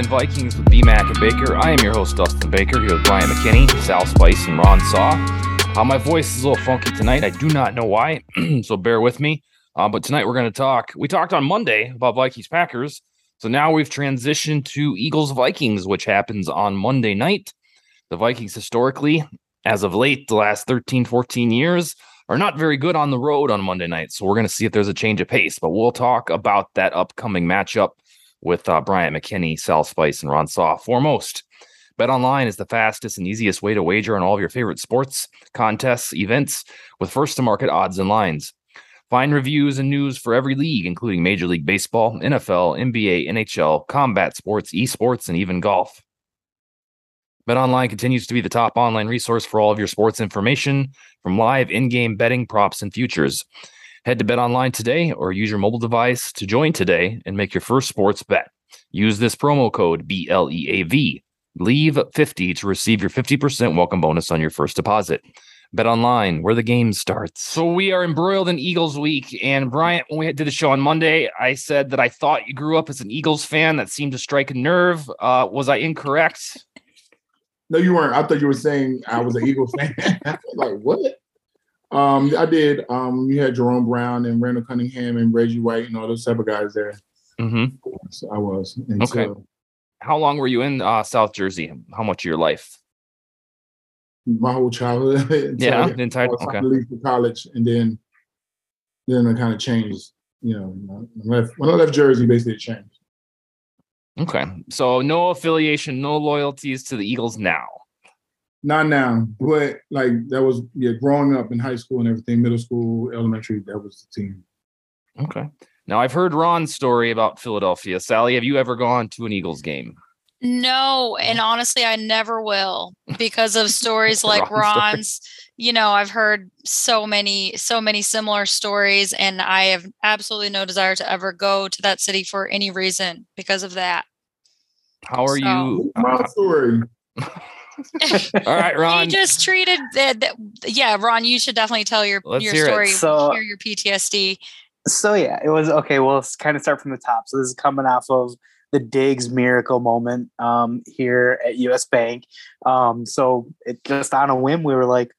In Vikings with BMAC and Baker. I am your host, Dustin Baker, here with Brian McKinnie, Sal Spice, and Ron Saw. Uh, my voice is a little funky tonight. I do not know why, so bear with me. Uh, but tonight we're going to talk. We talked on Monday about Vikings Packers. So now we've transitioned to Eagles Vikings, which happens on Monday night. The Vikings, historically, as of late, the last 13, 14 years, are not very good on the road on Monday night. So we're going to see if there's a change of pace. But we'll talk about that upcoming matchup with uh, Bryant McKinnie, Sal Spice, and Ron Saw. Foremost, Bet Online is the fastest and easiest way to wager on all of your favorite sports, contests, events with first to market odds and lines. Find reviews and news for every league, including Major League Baseball, NFL, NBA, NHL, combat sports, esports, and even golf. BetOnline continues to be the top online resource for all of your sports information, from live in-game betting, props, and futures. Head to BetOnline today or use your mobile device to join today and make your first sports bet. Use this promo code BLEAV. Leave 50 to receive your 50% welcome bonus on your first deposit. Bet online where the game starts. So we are embroiled in Eagles week. And Bryant, when we did the show on Monday, I said that I thought you grew up as an Eagles fan. That seemed to strike a nerve. Uh, was I incorrect? No, you weren't. I thought you were saying I was an Eagles fan. like what? Um, I did. Um, you had Jerome Brown and Randall Cunningham and Reggie White and all those type of guys there. Mm-hmm. So I was. And Okay. So How long were you in uh, South Jersey? How much of your life? my whole childhood. Yeah, the entire. I Okay. leave for college, and then then it kind of changed. You know, when I left, when I left Jersey, basically it changed. Okay. So no affiliation, no loyalties to the Eagles now. Not now, but like that was yeah. Growing up in high school and everything, middle school, elementary, that was the team. Okay. Now I've heard Ron's story about Philadelphia. Sally, have you ever gone to an Eagles game? No, and honestly, I never will because of stories like Ron's story. Ron's. You know, I've heard so many, so many similar stories, and I have absolutely no desire to ever go to that city for any reason because of that. How are So- you? My uh, story. All right, Ron. You just treated that. that- Yeah, Ron, you should definitely tell your Let's your hear story, So- share your PTSD. So yeah, it was okay. Well, let's kind of start from the top. So this is coming off of the Diggs miracle moment um, here at US Bank. Um, so it just on a whim, we were like,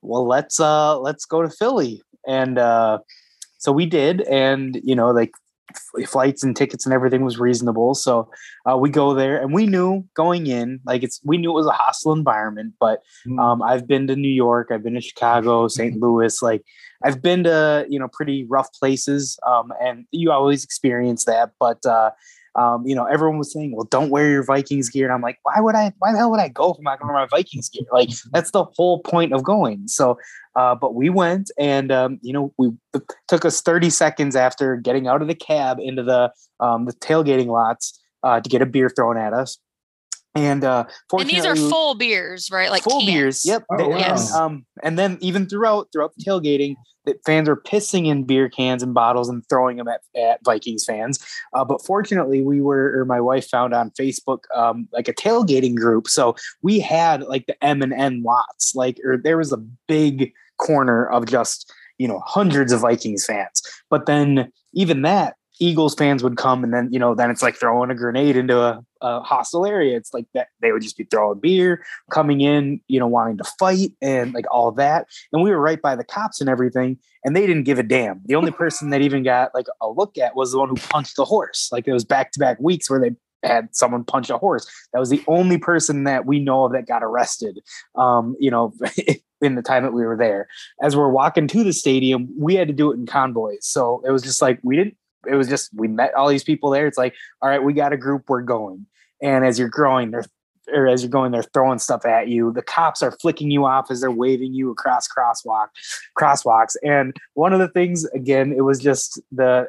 well, let's uh, let's go to Philly, and uh, so we did. And you know, like f- flights and tickets and everything was reasonable. So uh, we go there, and we knew going in, like it's we knew it was a hostile environment, but um, I've been to New York, I've been to Chicago, St. Louis, like I've been to you know pretty rough places, um, and you always experience that. But uh, um, you know, everyone was saying, "Well, don't wear your Vikings gear," and I'm like, "Why would I? Why the hell would I go if I'm not going to wear my Vikings gear? Like that's the whole point of going." So, uh, but we went, and um, you know, we took us 30 seconds after getting out of the cab into the um, the tailgating lots uh, to get a beer thrown at us. And uh, And these are full beers, right? Like full cans. beers. Yep. Oh, They- wow. Yes. And, um, and then even throughout throughout the tailgating, that fans were pissing in beer cans and bottles and throwing them at, at Vikings fans. Uh, but fortunately, we were or my wife found on Facebook um, like a tailgating group, so we had like the M and N lots. Like, or there was a big corner of just you know hundreds of Vikings fans. But then even that. Eagles fans would come and then you know then it's like throwing a grenade into a, a hostile area. It's like that they would just be throwing beer, coming in, you know, wanting to fight and like all that. And we were right by the cops and everything, and they didn't give a damn. The only person that even got like a look at was the one who punched the horse. Like it was back to back weeks where they had someone punch a horse. That was the only person that we know of that got arrested. Um, you know, in the time that we were there. As we're walking to the stadium, we had to do it in convoys. So it was just like we didn't. It was just we met all these people there. It's like, all right, we got a group. We're going. And as you're growing, they're or as you're going, they're throwing stuff at you. The cops are flicking you off as they're waving you across crosswalk crosswalks. And one of the things, again, it was just the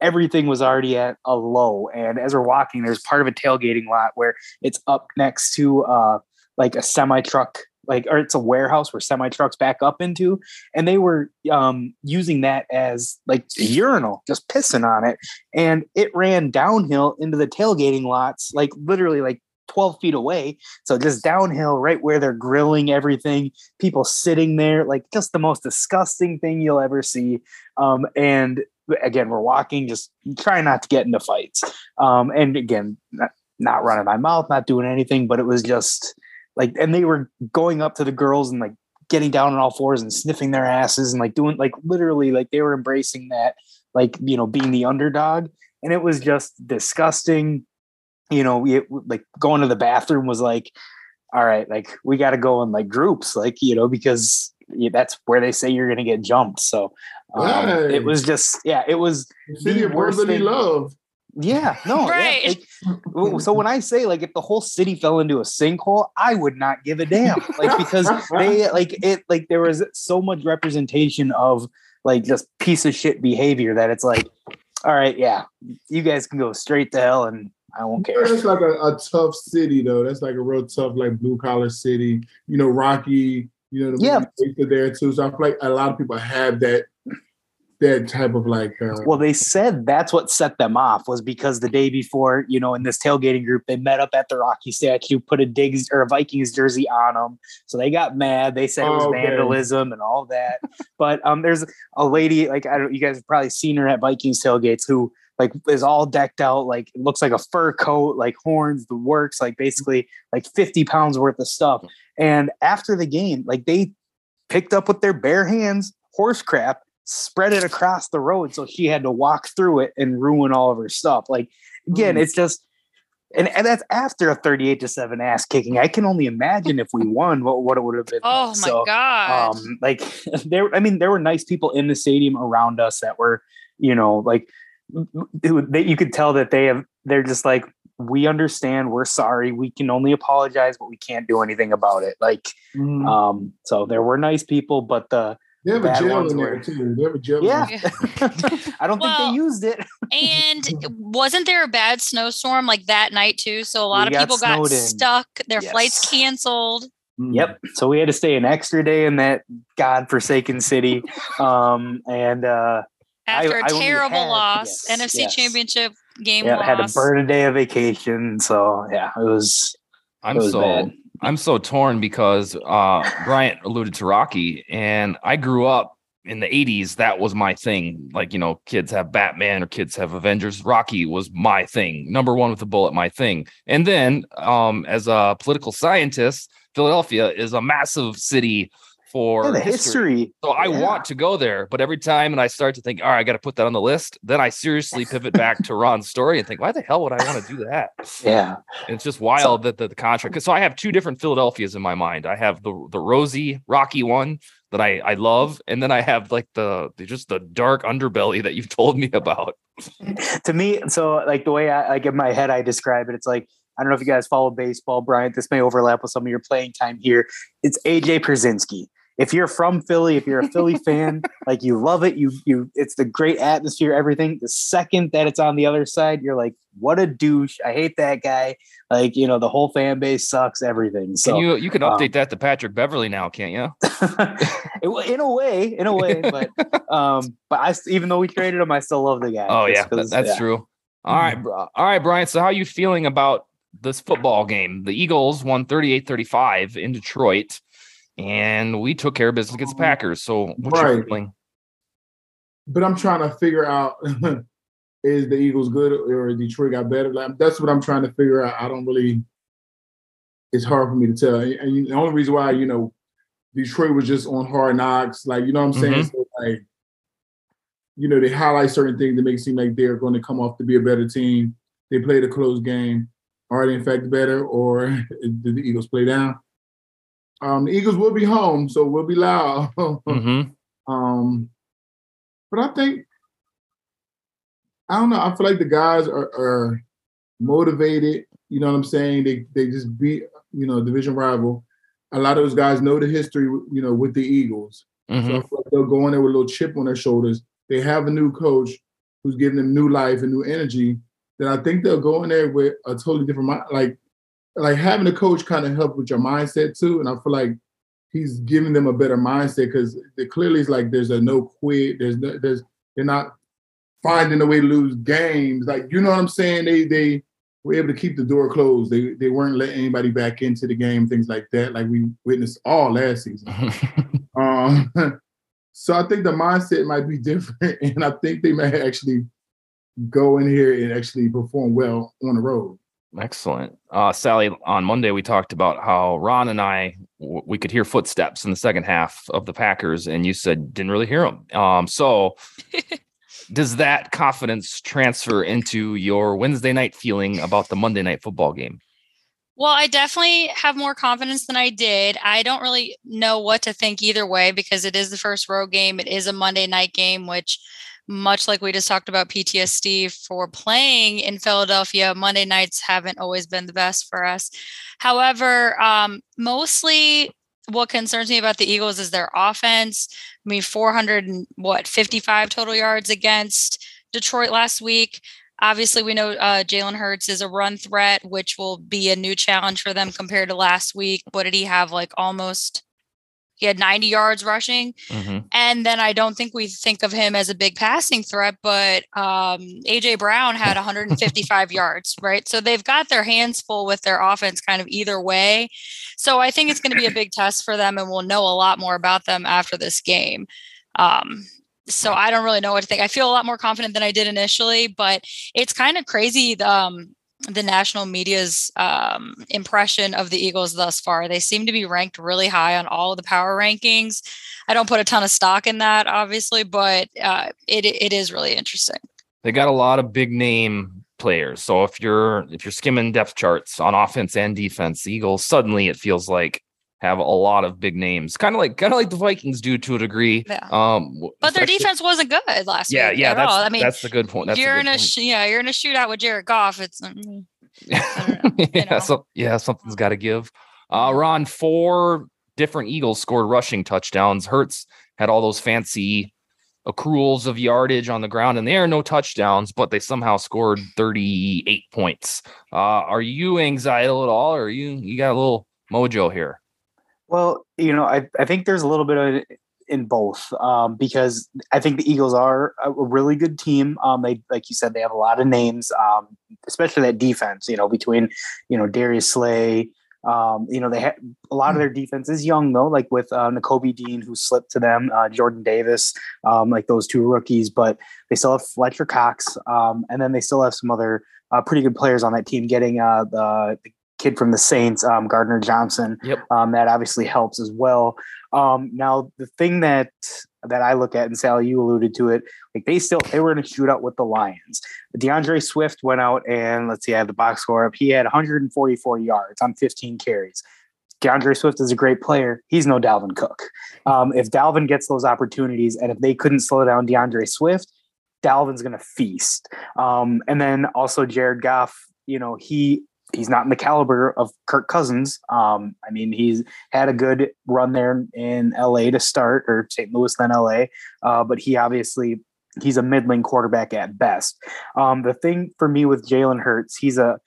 everything was already at a low. And as we're walking, there's part of a tailgating lot where it's up next to uh like a semi truck like or it's a warehouse where semi trucks back up into, and they were um, using that as like a urinal, just pissing on it, and it ran downhill into the tailgating lots, like literally like 12 feet away. So just downhill, right where they're grilling everything, people sitting there, like just the most disgusting thing you'll ever see. Um, and again, we're walking, just trying not to get into fights. Um, and again, not, not running my mouth, not doing anything, but it was just like, and they were going up to the girls and like getting down on all fours and sniffing their asses and like doing like literally like they were embracing that, like, you know, being the underdog. And it was just disgusting. You know, we like going to the bathroom was like, all right, like we got to go in like groups, like, you know, because that's where they say you're going to get jumped. So um, Right. it was just, yeah, it was The city the of worst thing- love. Yeah, no, yeah, Right. like, so when I say like if the whole city fell into a sinkhole, I would not give a damn. Like because they like it like there was so much representation of like just piece of shit behavior that it's like, all right, yeah, you guys can go straight to hell and I won't care. That's like a, a tough city though. That's like a real tough, like blue collar city. You know, Rocky. You know, the Yeah. there too. So I feel like a lot of people have that that type of like. Uh, Well, they said that's what set them off was because the day before, you know, in this tailgating group, they met up at the Rocky statue, put a Diggs or a Vikings jersey on them. So they got mad. They said it was Oh, okay. vandalism and all that. but um, there's a lady like I don't. You guys have probably seen her at Vikings tailgates who like is all decked out like it looks like a fur coat, like horns, the works, like basically like 50 pounds worth of stuff. And after the game, like they picked up with their bare hands horse crap spread it across the road so she had to walk through it and ruin all of her stuff like again Mm. it's just and, and that's after a 38 to 7 ass kicking i can only imagine if we won what, what it would have been Oh like. my So, god. um like there i mean there were nice people in the stadium around us that were you know like that you could tell that they have they're just like we understand we're sorry we can only apologize but we can't do anything about it like mhm. um so there were nice people but the they have a bad jail in there were- too. They have a jail. yeah i don't think they used it and wasn't there a bad snowstorm like that night too? So a lot We of people got snowed in. stuck. Their flights canceled. Mm. Yep. So we had to stay an extra day in that godforsaken city. Um, and uh, After a I only terrible had- loss, yes, NFC yes. Championship game yeah, loss. had to burn a day of vacation. So yeah, it was I'm it was so bad. I'm so torn because uh Bryant alluded to Rocky and I grew up in the 80s that was my thing. Like you know kids have Batman or kids have Avengers. Rocky was my thing number 1 with a bullet my thing. And then um as a political scientist Philadelphia is a massive city for Yeah, the history. history. So I Yeah. want to go there, but every time and I start to think, all right, I got to put that on the list, then I seriously pivot back to Ron's story and think, why the hell would I want to do that? Yeah. And it's just wild that the, the contract. So I have two different Philadelphias in my mind. I have the the rosy, rocky one that I I love, and then I have like the, the just the dark underbelly that you've told me about. to me, so like the way I like in my head I describe it, it's like I don't know if you guys follow baseball, Bryant. This may overlap with some of your playing time here. It's AJ Pierzynski. If you're from Philly, if you're a Philly fan, like you love it, you you it's the great atmosphere, everything. The second that it's on the other side, you're like, what a douche. I hate that guy. Like, you know, the whole fan base sucks, everything. So Can you you can um, update that to Patrick Beverley now, can't you? it- in a way, in a way, but um, but I even though we traded him, I still love the guy. Oh yeah, that's yeah. true. All right, bro- all right, Brian. So how are you feeling about this football game? The Eagles won 38-35 in Detroit, and we took care of business against the oh, Packers. So what's your Right. feeling? but I'm trying to figure out is the Eagles good or Detroit got better? Like, that's what I'm trying to figure out. I don't really. It's hard for me to tell, and the only reason why you know Detroit was just on Hard Knocks, like you know what I'm saying. Mm-hmm. So like, you know, they highlight certain things that make it seem like they're going to come off to be a better team. They played a close game. Are they in fact better, or did the Eagles play down? Um, the Eagles will be home, so we'll be loud. Mhm. Um, but I think I don't know. I feel like the guys are, are motivated. You know what I'm saying? They they just beat you know division rival. A lot of those guys know the history. You know with the Eagles, so I Mhm. feel like they'll go in there with a little chip on their shoulders. They have a new coach who's giving them new life and new energy. Then I think they'll go in there with a totally different mind. Like like having a coach kind of help with your mindset too. And I feel like he's giving them a better mindset because clearly it's like there's a no quit. There's no, there's they're not finding a way to lose games. Like you know what I'm saying? They they were able to keep the door closed. They they weren't letting anybody back into the game, things like that, like we witnessed all last season. um, so I think the mindset might be different, and I think they may actually go in here and actually perform well on the road. Excellent. Uh, Sally, on Monday, we talked about how Ron and I, w- we could hear footsteps in the second half of the Packers, and you said didn't really hear them. Um, so, does that confidence transfer into your Wednesday night feeling about the Monday night football game? Well, I definitely have more confidence than I did. I don't really know what to think either way because it is the first road game. It is a Monday night game, which much like we just talked about PTSD for playing in Philadelphia, Monday nights haven't always been the best for us. However, um, mostly what concerns me about the Eagles is their offense. I mean, 400 and what 55 total yards against Detroit last week. Obviously, we know uh, Jalen Hurts is a run threat, which will be a new challenge for them compared to last week. What did he have? Like almost he had 90 yards rushing. Mm-hmm. And then I don't think we think of him as a big passing threat, but um, AJ Brown had 155 yards, right? So they've got their hands full with their offense kind of either way. So I think it's going to be a big test for them, and we'll know a lot more about them after this game. Um, so I don't really know what to think. I feel a lot more confident than I did initially, but it's kind of crazy. Um, the national media's um, impression of the Eagles thus far. They seem to be ranked really high on all the power rankings. I don't put a ton of stock in that, obviously, but uh, it it is really interesting. They got a lot of big name players. So if you're if you're skimming depth charts on offense and defense, Eagles suddenly it feels like have a lot of big names, kind of like kind of like the Vikings do to a degree. Yeah. Um, but their defense wasn't good last yeah, week. Yeah, yeah. I mean, that's the good point. That's you're in a point. yeah, you're in a shootout with Jared Goff. It's know, yeah, so yeah, something's got to give. Uh, Ron, four different Eagles scored rushing touchdowns. Hurts had all those fancy accruals of yardage on the ground and there are no touchdowns, but they somehow scored 38 points. Uh, are you anxiety at all, or you you got a little mojo here? Well, you know, I, I think there's a little bit of in both um, because I think the Eagles are a really good team. Um, they, like you said, they have a lot of names, um, especially that defense. You know, between you know Darius Slay. Um, you know, they have a lot of their defense is young though, like with uh, Dean, who slipped to them, uh, Jordan Davis, um, like those two rookies. But they still have Fletcher Cox, um, and then they still have some other uh, pretty good players on that team. Getting uh, the, the kid from the Saints, um, Gardner Johnson. Yep. Um, that obviously helps as well. Um, now the thing that that I look at, and Sally, you alluded to it, like they still they were in a shootout with the Lions. D'Andre Swift went out and let's see, I have the box score up. He had 144 yards on 15 carries. D'Andre Swift is a great player. He's no Dalvin Cook. Um, if Dalvin gets those opportunities, and if they couldn't slow down D'Andre Swift, Dalvin's going to feast. Um, and then also Jared Goff, you know, he he's not in the caliber of Kirk Cousins. Um, I mean, he's had a good run there in LA to start, or St. Louis then LA, uh, but he obviously he's a middling quarterback at best. Um, the thing for me with Jalen Hurts, he's a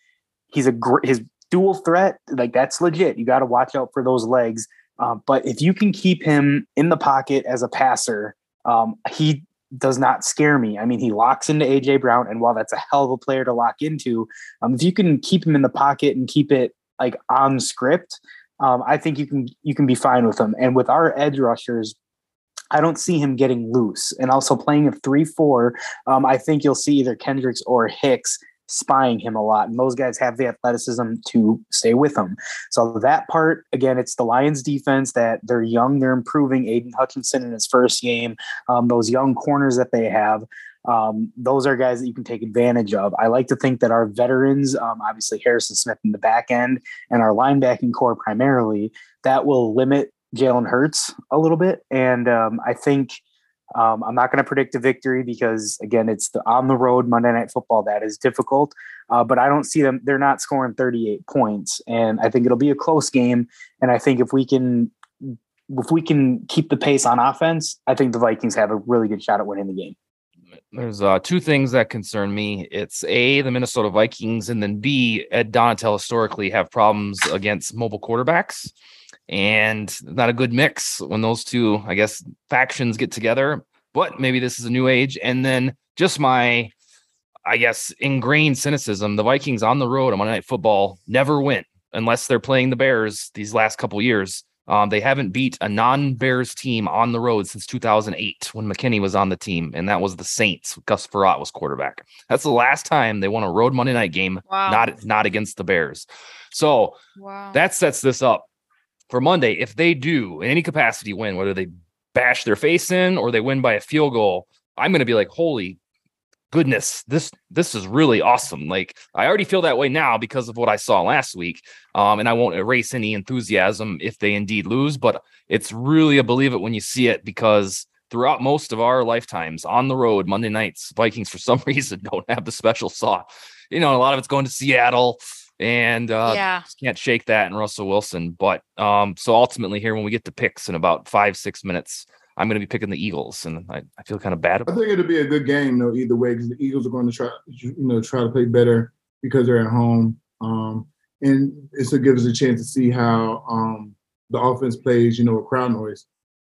he's a great his dual threat like that's legit. You got to watch out for those legs. Uh, but if you can keep him in the pocket as a passer, um, he does not scare me. I mean, he locks into AJ Brown, and while that's a hell of a player to lock into, um, if you can keep him in the pocket and keep it like on script, um, I think you can you can be fine with him. And with our edge rushers, I don't see him getting loose. And also playing a three four, um, I think you'll see either Kendricks or Hicks spying him a lot. And those guys have the athleticism to stay with him. So that part, again, it's the Lions defense that they're young, they're improving. Aidan Hutchinson in his first game, um, those young corners that they have. Um, those are guys that you can take advantage of. I like to think that our veterans, um, obviously Harrison Smith in the back end and our linebacking core primarily, that will limit Jalen Hurts a little bit. And um, I think um, I'm not going to predict a victory because, again, it's the on the road Monday Night Football that is difficult. Uh, but I don't see them; they're not scoring 38 points, and I think it'll be a close game. And I think if we can, if we can keep the pace on offense, I think the Vikings have a really good shot at winning the game. There's uh, two things that concern me. It's a the Minnesota Vikings, and then B Ed Donatell historically have problems against mobile quarterbacks. And not a good mix when those two, I guess, factions get together. But maybe this is a new age. And then just my, I guess, ingrained cynicism: the Vikings on the road on Monday Night Football never win unless they're playing the Bears these last couple years. Um, they haven't beat a non-Bears team on the road since 2008 when McKinnie was on the team, and that was the Saints. Gus Frerotte was quarterback. That's the last time they won a road Monday night game, Wow. not not against the Bears. So wow. that sets this up for Monday. If they do in any capacity win, whether they bash their face in or they win by a field goal, I'm going to be like, holy goodness, this this is really awesome. Like I already feel that way now because of what I saw last week. Um, and I won't erase any enthusiasm if they indeed lose, but it's really a believe it when you see it because throughout most of our lifetimes on the road, Monday nights, Vikings for some reason don't have the special sauce. You know, a lot of it's going to Seattle and uh yeah. just can't shake that and Russell Wilson. But um, so ultimately here when we get to picks in about five, six minutes, I'm gonna be picking the Eagles, and I, I feel kind of bad I think it'll be a good game though, either way, because the Eagles are going to try, you know, try to play better because they're at home, um, and this will give us a chance to see how um, the offense plays, you know, a crowd noise.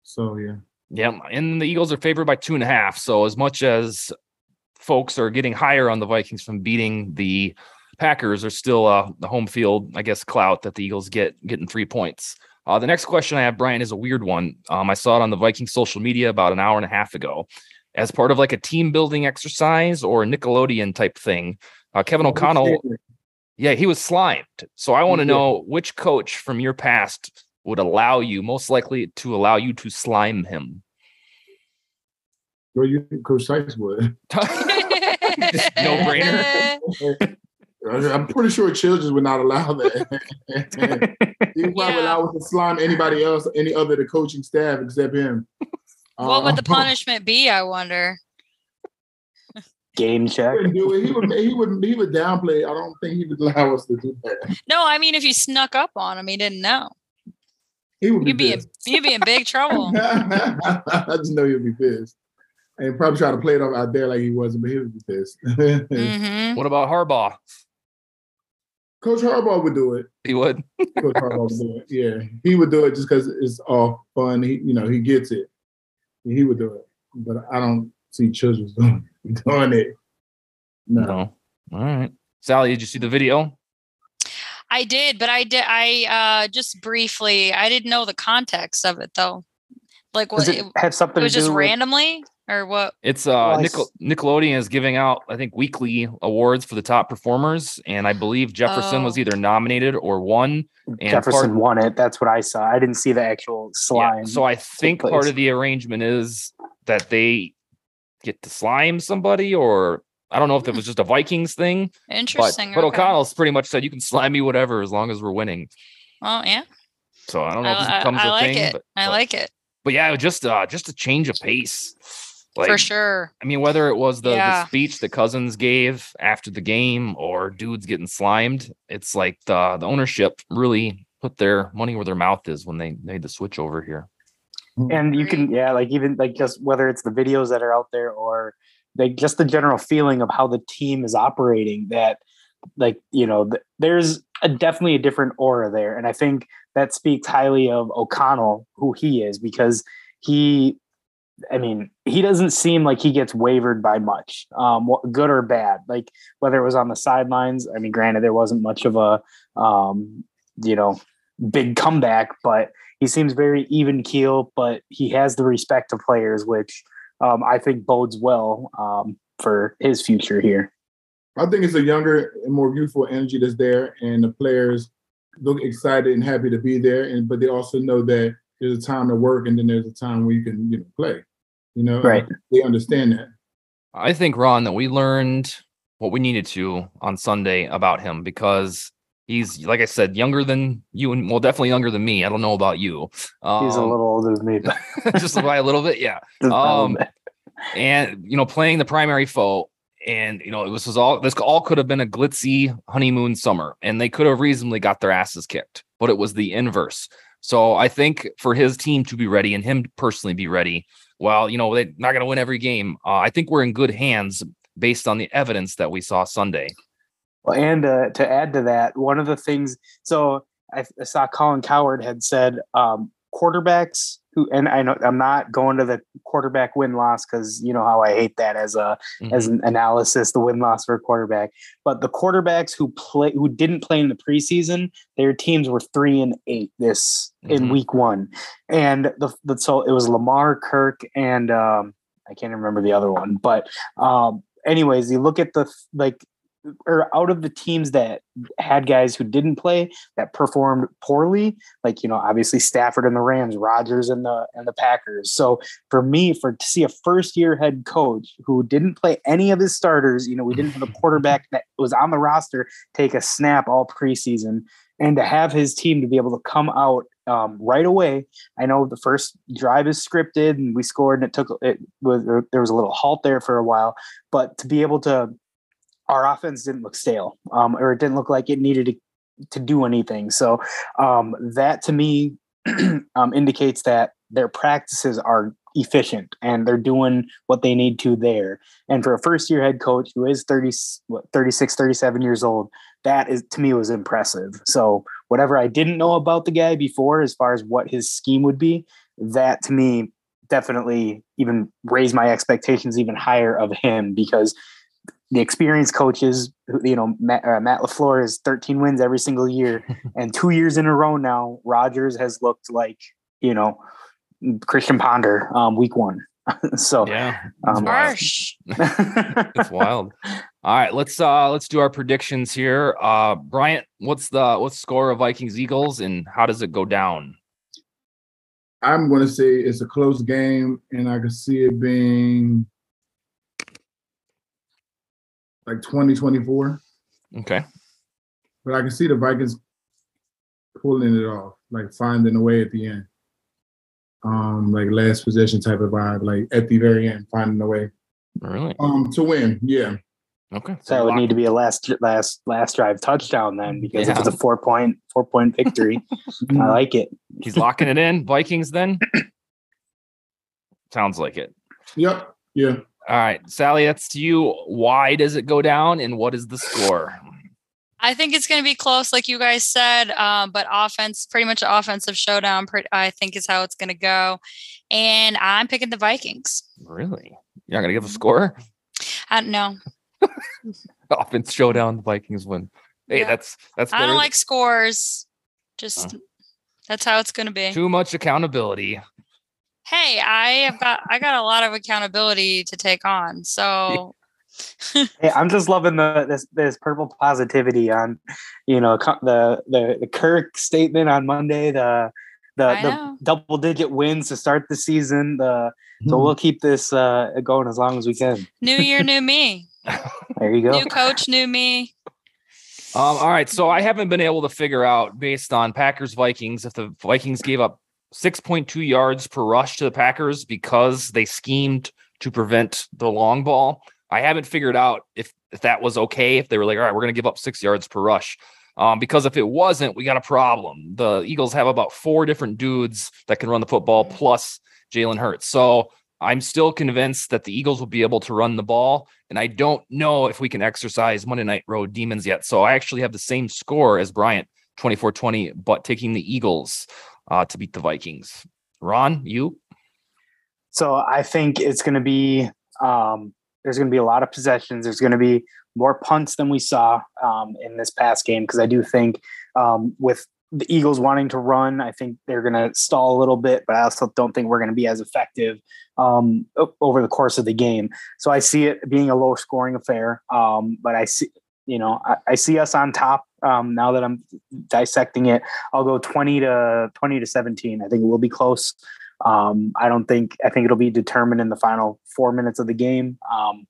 So yeah, Yeah, and the Eagles are favored by two and a half. So as much as folks are getting higher on the Vikings from beating the Packers, are still uh, the home field, I guess, clout that the Eagles get getting three points. Uh, the next question I have, Brian, is a weird one. Um, I saw it on the Vikings social media about an hour and a half ago, as part of like a team building exercise or a Nickelodeon type thing. Uh, Kevin O'Connell, yeah, he was slimed. So I want to know which coach from your past would allow you, most likely to allow you to slime him. Well, you think Coach Sykes would. no brainer. I'm pretty sure Childress would not allow that. he would Yeah. allow us to slime anybody else, any other the coaching staff except him. what would the Uh, punishment be? I wonder. Game check. He check. wouldn't do it. He would. He would. He would downplay. I don't think he would allow us to do that. No, I mean if you snuck up on him, he didn't know. He would be. You'd be in, you'd be in big trouble. I just know he'd be pissed. And probably try to play it off out there like he wasn't, but he would be pissed. hmm What about Harbaugh? Coach Harbaugh would do it. He would. Coach Harbaugh would do it. Yeah, he would do it just because it's all fun. He, you know, he gets it. He would do it, but I don't see Childress doing, doing it. No. No. All right. Sally, did you see the video? I did, but I did. I uh just briefly. I didn't know the context of it though. Like what? Does It, it have something it was to do just with- randomly, or what? It's uh Well, Nickel- Nickelodeon is giving out, I think, weekly awards for the top performers. And I believe Jefferson was Oh. either nominated or won. And Jefferson part- won it. That's what I saw. I didn't see the actual Yeah, slime. So I think part of the arrangement is that they get to slime somebody, or I don't know if it was just a Vikings thing. Interesting. but okay. O'Connell's pretty much said you can slime me whatever as long as we're winning. Well, yeah, So I don't know I, if this I- becomes I a like thing. it. But, I but- like it but yeah, just uh just a change of pace. Like, for sure. I mean, whether it was the, the speech that Cousins gave after the game or dudes getting slimed, it's like the the ownership really put their money where their mouth is when they made the switch over here. Mm-hmm. and you can yeah like even like just whether it's the videos that are out there or like just the general feeling of how the team is operating that like you know th- there's a, definitely a different aura there and i think that speaks highly of o'connell who he is because he i mean he doesn't seem like he gets wavered by much um good or bad like whether it was on the sidelines i mean granted there wasn't much of a um you know big comeback but he seems very even keel, but he has the respect of players, which um, I think bodes well um, for his future here. I think it's a younger and more youthful energy that's there, and the players look excited and happy to be there. And but they also know that there's a time to work, and then there's a time where you can you know play. You know, Right. They understand that. I think Ron that we learned what we needed to on Sunday about him because he's like I said, younger than you and well, definitely younger than me. I don't know about you. Um, He's a little older than me, but just by a little bit, yeah. just a little Um, and you know playing the primary foe and you know this was all this all could have been a glitzy honeymoon summer and they could have reasonably got their asses kicked but it was the inverse so i think for his team to be ready and him personally be ready well you know they're not going to win every game uh, i think we're in good hands based on the evidence that we saw sunday. Well, and uh, to add to that, one of the things, so I, I saw Colin Cowherd had said um, quarterbacks who, and I know I'm not going to the quarterback win loss because you know how I hate that as a Mhm. as an analysis, the win loss for a quarterback. But the quarterbacks who play who didn't play in the preseason, their teams were three and eight this in Mhm. week one, and the, the so it was Lamar, Kirk, and um, I can't remember the other one, but um, anyways, you look at the like or out of the teams that had guys who didn't play that performed poorly, like you know, obviously Stafford and the Rams, Rodgers and the and the Packers. So for me, for to see a first year head coach who didn't play any of his starters, you know, we didn't have a quarterback that was on the roster take a snap all preseason, and to have his team to be able to come out um, right away. I know the first drive is scripted and we scored, and it took it was there was a little halt there for a while, but to be able to our offense didn't look stale um, or it didn't look like it needed to, to do anything. So um, that to me um, indicates that their practices are efficient and they're doing what they need to there. And for a first year head coach who is 30, what, 36, 37 years old, that is to me was impressive. So whatever I didn't know about the guy before, as far as what his scheme would be, that to me definitely even raised my expectations even higher of him because the experienced coaches, you know, Matt, uh, Matt LaFleur is 13 wins every single year, and two years in a row now, Rodgers has looked like you know Christian Ponder um, week one. so Yeah, um, Harsh. it's wild. All right, let's uh let's do our predictions here. Uh Bryant, what's the what's the score of Vikings Eagles and how does it go down? I'm going to say it's a close game, and I can see it being like 2024. Okay. But I can see the Vikings pulling it off, like finding a way at the end. Um, like last possession type of vibe, like at the very end, finding a way. Really? Um, to win. Yeah. Okay. so it would need to be a last last last drive touchdown then because if Yeah. it's a four point four point victory, I like it. he's locking it in. Vikings then? Sounds like it. Yep. Yeah. All right, Sally, that's to you. Why does it go down and what is the score? I think it's going to be close, like you guys said. Um, but offense, pretty much offensive showdown. I think is how it's going to go, and I'm picking the Vikings. Really? You're not gonna give a score? I don't know. Offense showdown, the Vikings win. Hey, Yeah. that's that's I don't like scores. Just that's how it's going to be. too much accountability. Hey, I have got I got a lot of accountability to take on. So Hey, I'm just loving the this this purple positivity on, you know, the the the Kirk statement on Monday, the the, the double digit wins to start the season. The Hmm. so we'll keep this uh, going as long as we can. new year, new me. There you go. New coach, new me. Um, all right, so I haven't been able to figure out based on Packers Vikings if the Vikings gave up 6.2 yards per rush to the Packers because they schemed to prevent the long ball. I haven't figured out if if that was okay. If they were like, all right, we're going to give up six yards per rush. Um, because if it wasn't, we got a problem. The Eagles have about four different dudes that can run the football plus Jalen Hurts. So I'm still convinced that the Eagles will be able to run the ball. And I don't know if we can exercise Monday Night Road demons yet. So I actually have the same score as Bryant, 24 20, but taking the Eagles uh, to beat the Vikings. Ron, you? So I think it's going to be um, there's going to be a lot of possessions. There's going to be more punts than we saw um, in this past game because I do think um, with the Eagles wanting to run, I think they're going to stall a little bit, but I also don't think we're going to be as effective um, over the course of the game. So I see it being a low scoring affair. Um, but I see, you know, I, I see us on top um, now that I'm dissecting it. I'll go 20 to 20 to 17. I think it will be close. Um, I don't think I think it'll be determined in the final four minutes of the game. Um,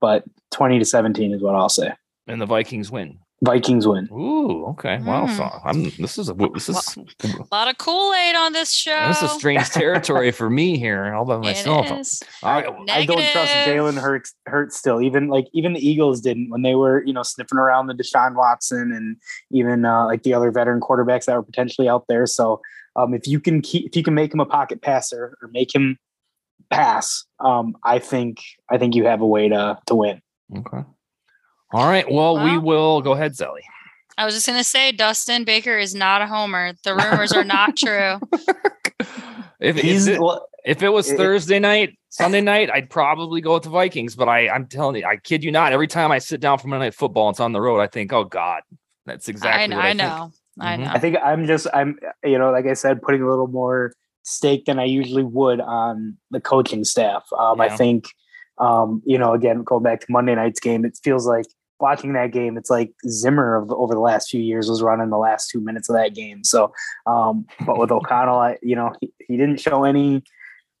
but 20 to 17 is what I'll say. And the Vikings win. Vikings win. Ooh, okay. Wow. Mm. So I'm this is a this is A lot of Kool Aid on this show. this is strange territory for me here all by myself. It is. All right. I don't trust Jalen Hurts, Hurts still. Even like even the Eagles didn't when they were you know sniffing around the Deshaun Watson and even uh, like the other veteran quarterbacks that were potentially out there. So um, if you can keep if you can make him a pocket passer or make him pass, um, I think I think you have a way to to win. Okay. All right. Well, we will go ahead, Sally. I was just gonna say Dustin Baker is not a homer. The rumors are not true. If, He's if, it, well, if it was it- Thursday night, Sunday night, I'd probably go with the Vikings. But I, I'm telling you, I kid you not. Every time I sit down for Monday Night Football, and it's on the road. I think, oh God, that's exactly. I, know, what I think. know. I Mhm. know. I think I'm just I'm you know like I said putting a little more stake than I usually would on the coaching staff. Um, I think um, you know again going back to Monday night's game, it feels like watching that game. It's like Zimmer of the, over the last few years was running the last two minutes of that game. So, um, but with O'Connell, I, you know he, he didn't show any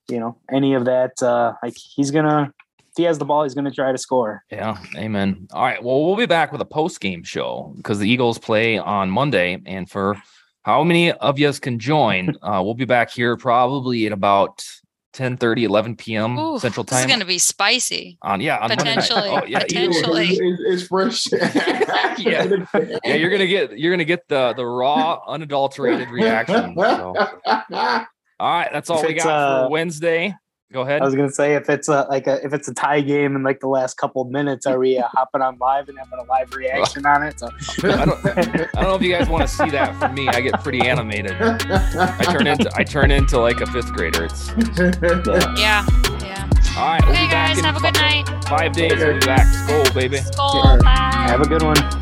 you know any of that. Uh, like he's gonna if he has the ball, he's gonna try to score. Yeah, amen. All right, well, we'll be back with a post game show because the Eagles play on Monday, and for how many of you can join, uh, we'll be back here probably at about 10 30 11 p.m. Ooh, Central time This is gonna be spicy. on yeah, on Monday night. Potentially. Oh, yeah, Potentially. It's, it's fresh. Yeah. yeah, you're gonna get you're gonna get the the raw, unadulterated reaction. So. All right, that's all If we got uh, for Wednesday. Go ahead. I was gonna say if it's a like a if it's a tie game in like the last couple of minutes, are we uh, hopping on live and having a live reaction on it? So I don't, I don't know if you guys want to see that from me. I get pretty animated. I turn into I turn into like a fifth grader. It's Yeah. Yeah. all right. We'll Okay, guys. Have a good night. Five days. We'll be back. Skol, baby. Skol. Bye. have a good one.